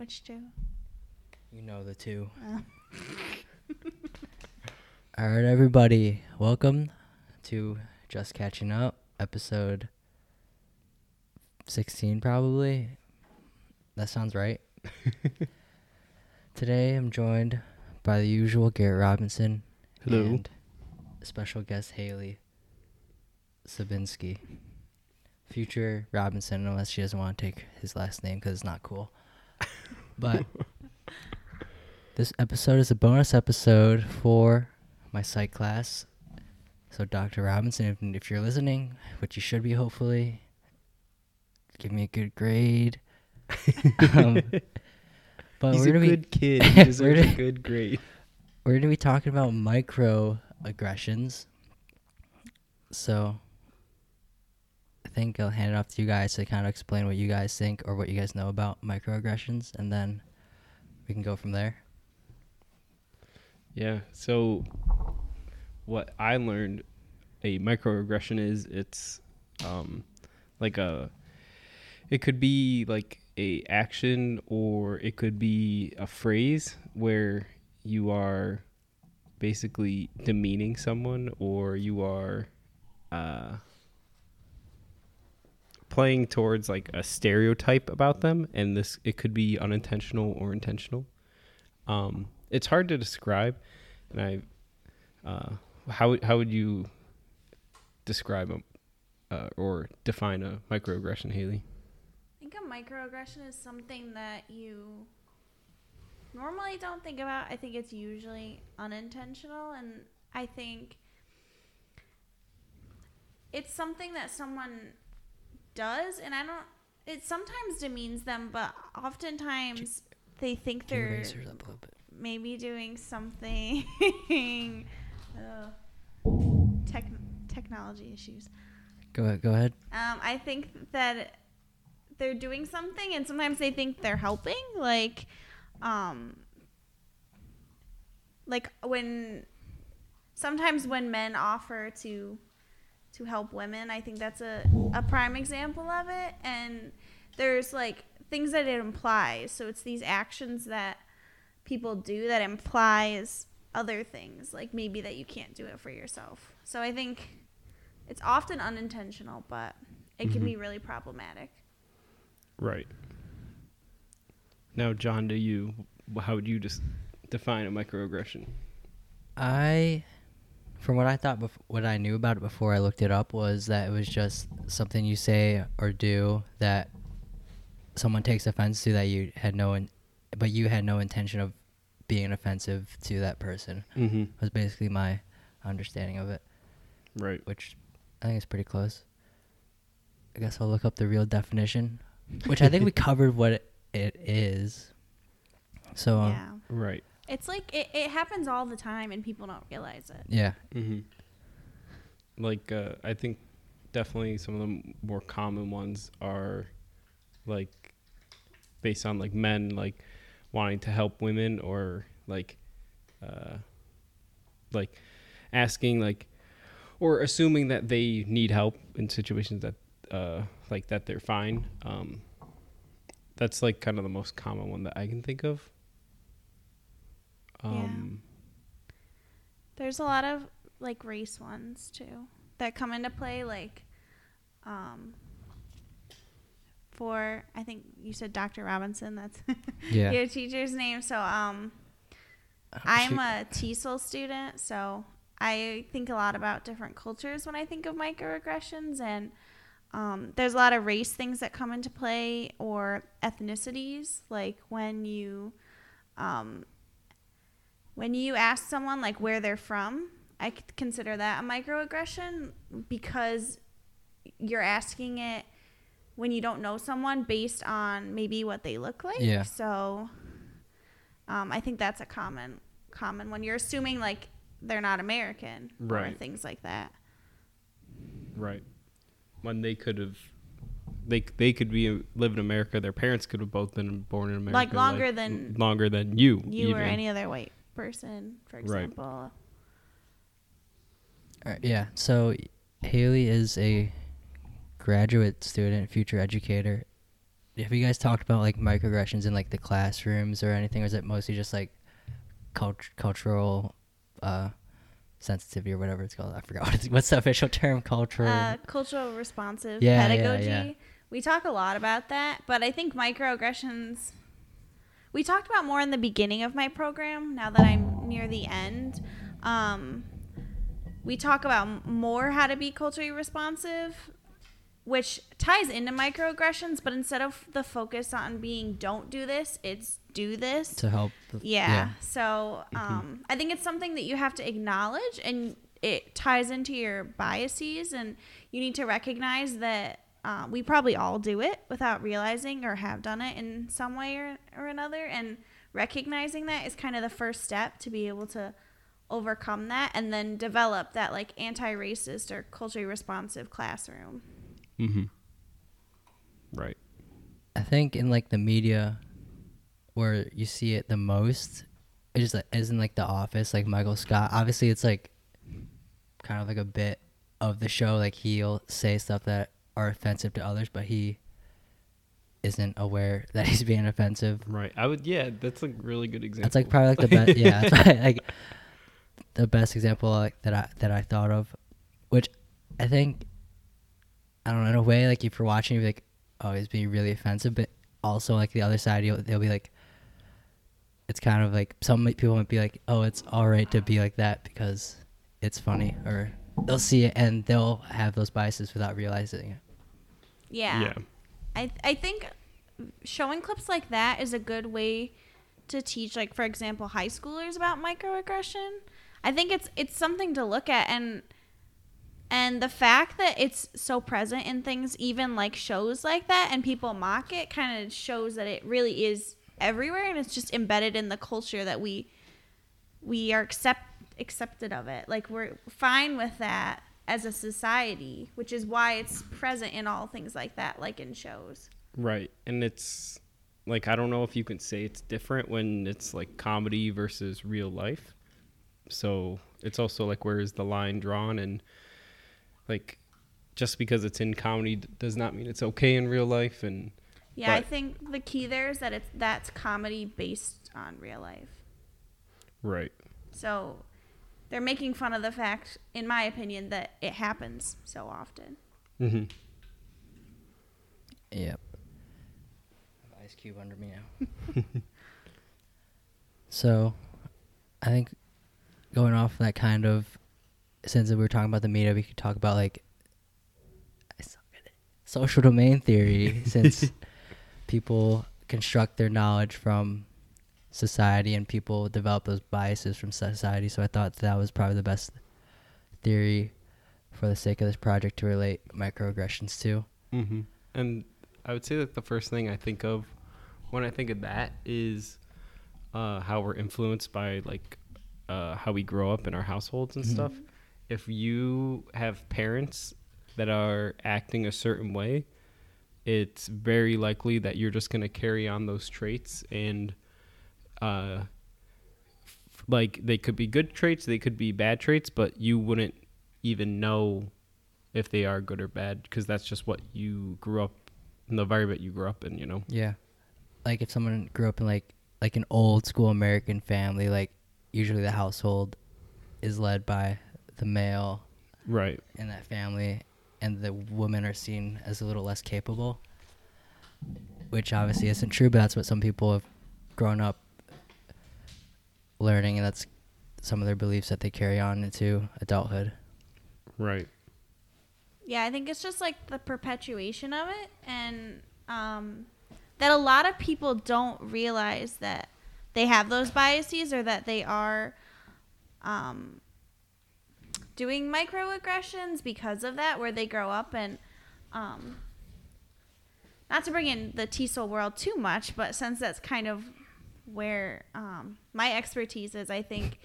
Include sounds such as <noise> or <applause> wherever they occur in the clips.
Which two? You know the two. Oh. <laughs> All right, everybody. Welcome to Just Catching Up, episode 16, probably. That sounds right. <laughs> Today, I'm joined by the usual Garrett Robinson. Hello. And special guest Haley Sabinski. Future Robinson, unless she doesn't want to take his last name because it's not cool. But this episode is a bonus episode for my psych class. So, Dr. Robinson, if, if you're listening, which you should be hopefully, give me a good grade. <laughs> um, but He's we're a gonna be good kid. <laughs> He deserves a good grade. we're gonna be talking about microaggressions. So think I'll hand it off to you guys to kind of explain what you guys think or what you guys know about microaggressions, and then we can go from there. Yeah. So, what I learned a microaggression is it's um, like a. It could be like a action or it could be a phrase where you are basically demeaning someone or you are uh, playing towards like a stereotype about them and this it could be unintentional or intentional um, it's hard to describe and i uh, how, how would you describe a, uh, or define a microaggression haley I think a microaggression is something that you normally don't think about. I think it's usually unintentional, and I think it's something that someone does, and I don't. It sometimes demeans them, but oftentimes they think they're raise up a little bit? maybe doing something. uh, <laughs> tech, technology issues. Go ahead. Go ahead. Um, I think that they're doing something, and sometimes they think they're helping. Like, um, like when sometimes when men offer to to help women, I think that's a a prime example of it. And there's like things that it implies. So it's these actions that people do that implies other things, like maybe that you can't do it for yourself. So I think it's often unintentional, but it can Mhm. be really problematic. right now john do you how would you just define a microaggression I, from what I thought, bef- what I knew about it before I looked it up was that it was just something you say or do that someone takes offense to that you had no, in- but you had no intention of being offensive to that person. mm-hmm Was basically my understanding of it, right which I think is pretty close. I guess I'll look up the real definition, which I think we <laughs> covered what it, it is. So um, right It's like it, it happens all the time and people don't realize it. yeah, Mm-hmm. Like, uh, I think definitely some of the more common ones are like based on like men like wanting to help women or like uh, like asking like or assuming that they need help in situations that uh, like that they're fine. Um, that's like kind of the most common one that I can think of. Yeah. Um, There's a lot of like race ones too that come into play like um for I think you said Dr. Robinson that's <laughs> yeah. your teacher's name so um Oh, I'm a TESOL student, so I think a lot about different cultures when I think of microaggressions, and um, there's a lot of race things that come into play or ethnicities, like when you um, when you ask someone like where they're from. I consider that a microaggression because you're asking it when you don't know someone based on maybe what they look like. Yeah. So um, I think that's a common common one. You're assuming like they're not American or things like that. Right. When they could have, they they could be live in America. Their parents could have both been born in America. Like longer than- longer than you. You or any other white person, for Right. example. All right, yeah. So Haley is a graduate student, future educator. have you guys talked about like microaggressions in like the classrooms or anything, or is it mostly just like cult- cultural uh, sensitivity or whatever it's called? I forgot what it's, what's the official term. Cultural. Uh, cultural responsive Yeah, yeah, pedagogy. yeah. We talk a lot about that, but I think microaggressions. We talked about more in the beginning of my program. Now that I'm near the end, um, we talk about more how to be culturally responsive, which ties into microaggressions. But instead of the focus on being "don't do this," it's "do this." to help. the- Yeah. So um, I think it's something that you have to acknowledge, and it ties into your biases, and you need to recognize that uh, we probably all do it without realizing or have done it in some way or, or another, and recognizing that is kind of the first step to be able to overcome that and then develop that like anti-racist or culturally responsive classroom. Mm-hmm. Right. I think in like the media, where you see it the most, it just is in like The Office, like Michael Scott. Obviously, it's like kind of like a bit of the show. Like he'll say stuff that are offensive to others, but he isn't aware that he's being offensive. Right. I would. Yeah. That's a really good example. That's like probably like the best. <laughs> Yeah, <laughs> that's probably, like the best example like that I that I thought of, which I think I don't know in a way like if you're watching, you're like, oh, he's being really offensive, but also like the other side, you'll, they'll be like, it's kind of like some people might be like, oh, it's all right to be like that because it's funny, or they'll see it and they'll have those biases without realizing it. Yeah. Yeah. I I think showing clips like that is a good way to teach like for example high schoolers about microaggression. I think it's it's something to look at and and the fact that it's so present in things even like shows like that and people mock it kind of shows that it really is everywhere and it's just embedded in the culture that we we are accept accepted of it. Like we're fine with that as a society, which is why it's present in all things like that, like in shows. Right. And it's like I don't know if you can say it's different when it's like comedy versus real life. So it's also like where is the line drawn and like just because it's in comedy d- does not mean it's okay in real life and Yeah, I think the key there is that it's that's comedy based on real life. right. So they're making fun of the fact, in my opinion, that it happens so often. Mm-hmm. Yep. Ice cube under me now. <laughs> so, I think going off that kind of, since we were talking about the media, we could talk about like I suck at it. social domain theory, since <laughs> people construct their knowledge from society and people develop those biases from society. So I thought that was probably the best theory for the sake of this project to relate microaggressions to. Mm-hmm. And I would say that the first thing I think of when I think of that is uh, how we're influenced by like uh, how we grow up in our households and Mhm. stuff. If you have parents that are acting a certain way, it's very likely that you're just going to carry on those traits and uh, like they could be good traits, they could be bad traits, but you wouldn't even know if they are good or bad because that's just what you grew up in the environment you grew up in, you know. Yeah. Like if someone grew up in like like an old school American family, like usually the household is led by the male Right. in that family and the women are seen as a little less capable. Which obviously isn't true, but that's what some people have grown up learning and that's some of their beliefs that they carry on into adulthood. Right. Yeah, I think it's just like the perpetuation of it, and um, that a lot of people don't realize that they have those biases or that they are um, doing microaggressions because of that, where they grow up and. Um, not to bring in the TESOL world too much, but since that's kind of where um, my expertise is, I think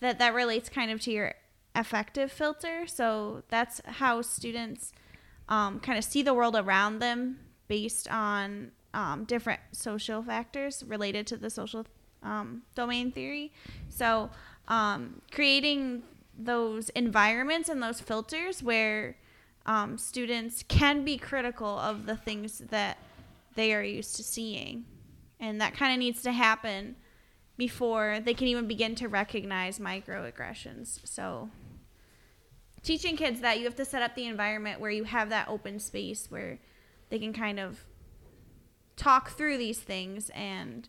that that relates kind of to your affective filter. So that's how students um, kind of see the world around them based on um, different social factors related to the social um, domain theory. So um, creating those environments and those filters where um, students can be critical of the things that they are used to seeing. And that kind of needs to happen before they can even begin to recognize microaggressions. So, teaching kids that you have to set up the environment where you have that open space where they can kind of talk through these things and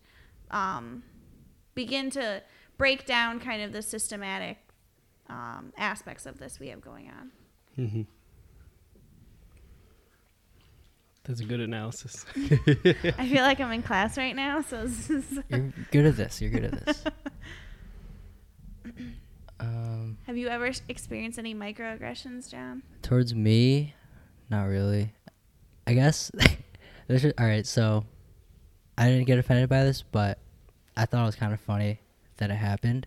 um, begin to break down kind of the systematic um, aspects of this we have going on. Mm-hmm. That's a good analysis. <laughs> I feel like I'm in class right now, so this is <laughs> You're good at this. You're good at this. <coughs> um, Have you ever s- experienced any microaggressions, John? towards me, not really. I guess. <laughs> this is, all right. So, I didn't get offended by this, but I thought it was kind of funny that it happened.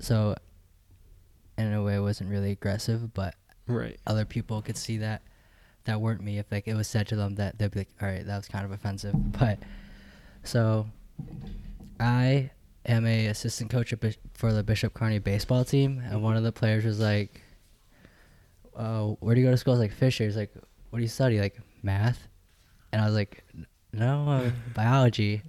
So, in a way, it wasn't really aggressive, but right. other people could see that that weren't me if like it was said to them that they'd be like all right that was kind of offensive. But so i am a assistant coach for the bishop kearney baseball team and one of the players was like oh where do you go to school? I was like fisher. He's like what do you study? Like math. And i was like no uh, <laughs> biology.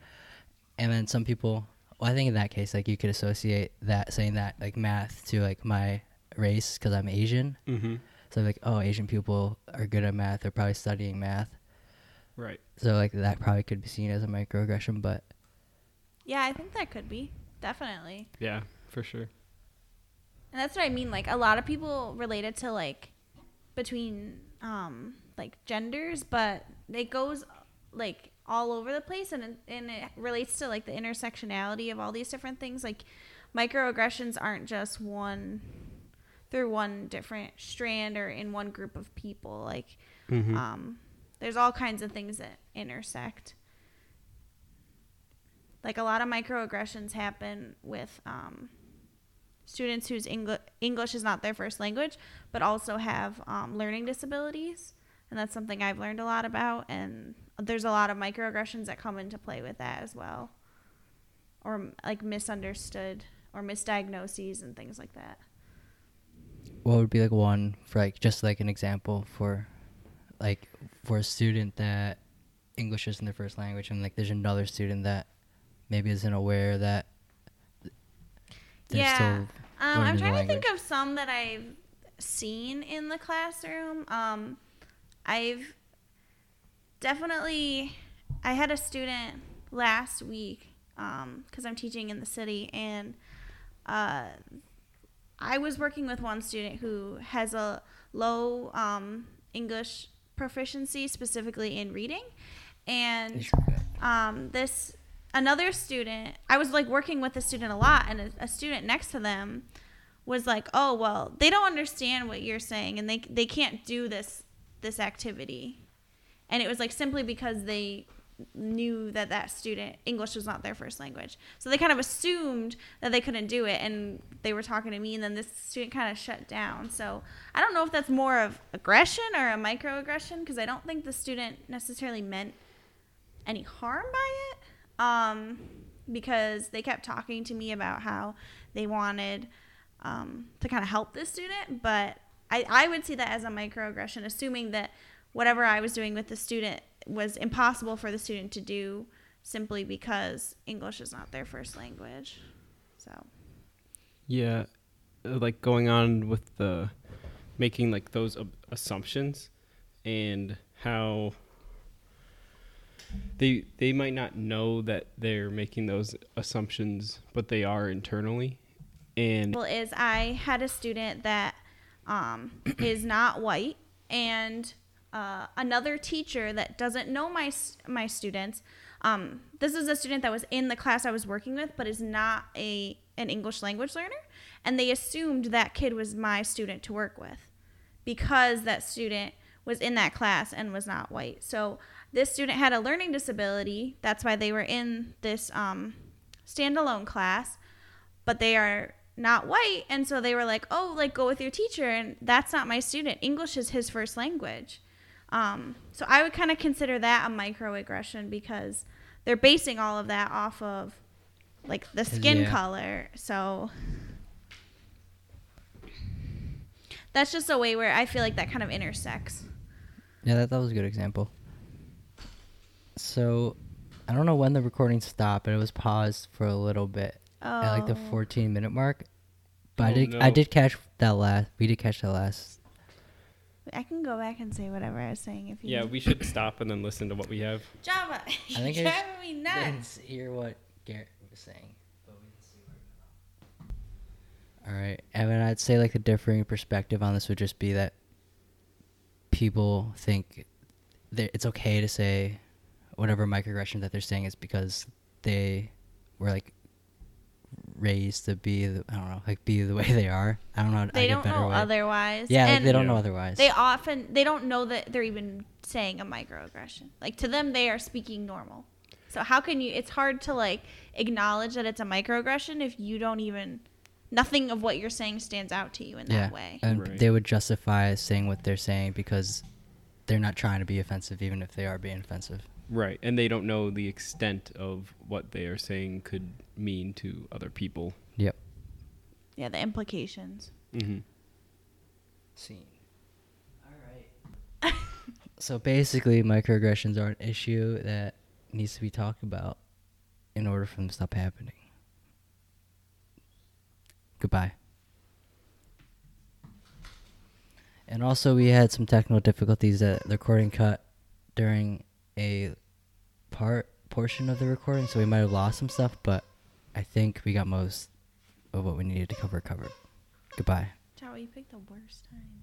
And then some people well i think in that case like you could associate that saying that like math to like my race because i'm asian. Mm-hmm. So like, oh, Asian people are good at math. They're probably studying math. Right. So like that probably could be seen as a microaggression, but Yeah, I think that could be. Definitely. Yeah, for sure. And that's what I mean. Like a lot of people relate it to like between um like genders, but it goes like all over the place and it, and it relates to like the intersectionality of all these different things. Like microaggressions aren't just one through one different strand or in one group of people. Like Mm-hmm. um there's all kinds of things that intersect. Like a lot of microaggressions happen with um, students whose Engl- English is not their first language, but also have um, learning disabilities. And that's something I've learned a lot about. And there's a lot of microaggressions that come into play with that as well. Or like misunderstood or misdiagnoses and things like that. What would be like one for like just like an example for like for a student that English isn't their first language and like there's another student that maybe isn't aware that they're yeah. still Um, I'm trying to think of some that I've seen in the classroom. Um, I've definitely, I had a student last week because I'm teaching in the city, and uh, I was working with one student who has a low um, English proficiency, specifically in reading, and um, this another student i was like working with a student a lot and a, a student next to them was like oh well they don't understand what you're saying and they they can't do this this activity. And it was like simply because they knew that that student english was not their first language so they kind of assumed that they couldn't do it and they were talking to me and then this student kind of shut down so i don't know if that's more of aggression or a microaggression because i don't think the student necessarily meant any harm by it um, because they kept talking to me about how they wanted um, to kind of help this student. But I, I would see that as a microaggression, assuming that whatever I was doing with the student was impossible for the student to do simply because English is not their first language. So, Yeah, uh, like going on with the making like those assumptions and how they they might not know that they're making those assumptions, but they are internally. And well, is I had a student that um, <coughs> is not white, and uh, another teacher that doesn't know my my students. Um, this is a student that was in the class I was working with, but is not a an English language learner, and they assumed that kid was my student to work with because that student was in that class and was not white. So this student had a learning disability. That's why they were in this um, standalone class, but they are not white. And so they were like, oh, like go with your teacher. And that's not my student. English is his first language. Um, so I would kind of consider that a microaggression because they're basing all of that off of like the skin Yeah. color. So that's just a way where I feel like that kind of intersects. Yeah, that, that was a good example. So, I don't know when the recording stopped, but it was paused for a little bit Oh. at like the 14 minute mark. But I Oh, did I did catch that last. We did catch that last. I can go back and say whatever I was saying if you. Yeah, we should stop and then listen to what we have. <laughs> Java, I you're <laughs> think I driving me nuts. Let's hear what Garrett was saying. All right, Evan. I'd say like the differing perspective on this would just be that people think that it's okay to say whatever microaggression that they're saying is because they were like raised to be the, I don't know like be the way they are. I don't know. They I don't know way. otherwise. Yeah, like, and they don't know otherwise. They often they don't know that they're even saying a microaggression. Like to them, they are speaking normal. So how can you? It's hard to like acknowledge that it's a microaggression if you don't even nothing of what you're saying stands out to you in yeah, that way. and Right. they would justify saying what they're saying because they're not trying to be offensive, even if they are being offensive. Right, and they don't know the extent of what they are saying could mean to other people. Yep. Yeah, the implications. Mm-hmm. Scene. All right. <laughs> so basically, microaggressions are an issue that needs to be talked about in order for them to stop happening. Goodbye. And also, we had some technical difficulties that the recording cut during a part portion of the recording, so we might have lost some stuff, but I think we got most of what we needed to cover covered. Goodbye. Chow, you picked the worst time.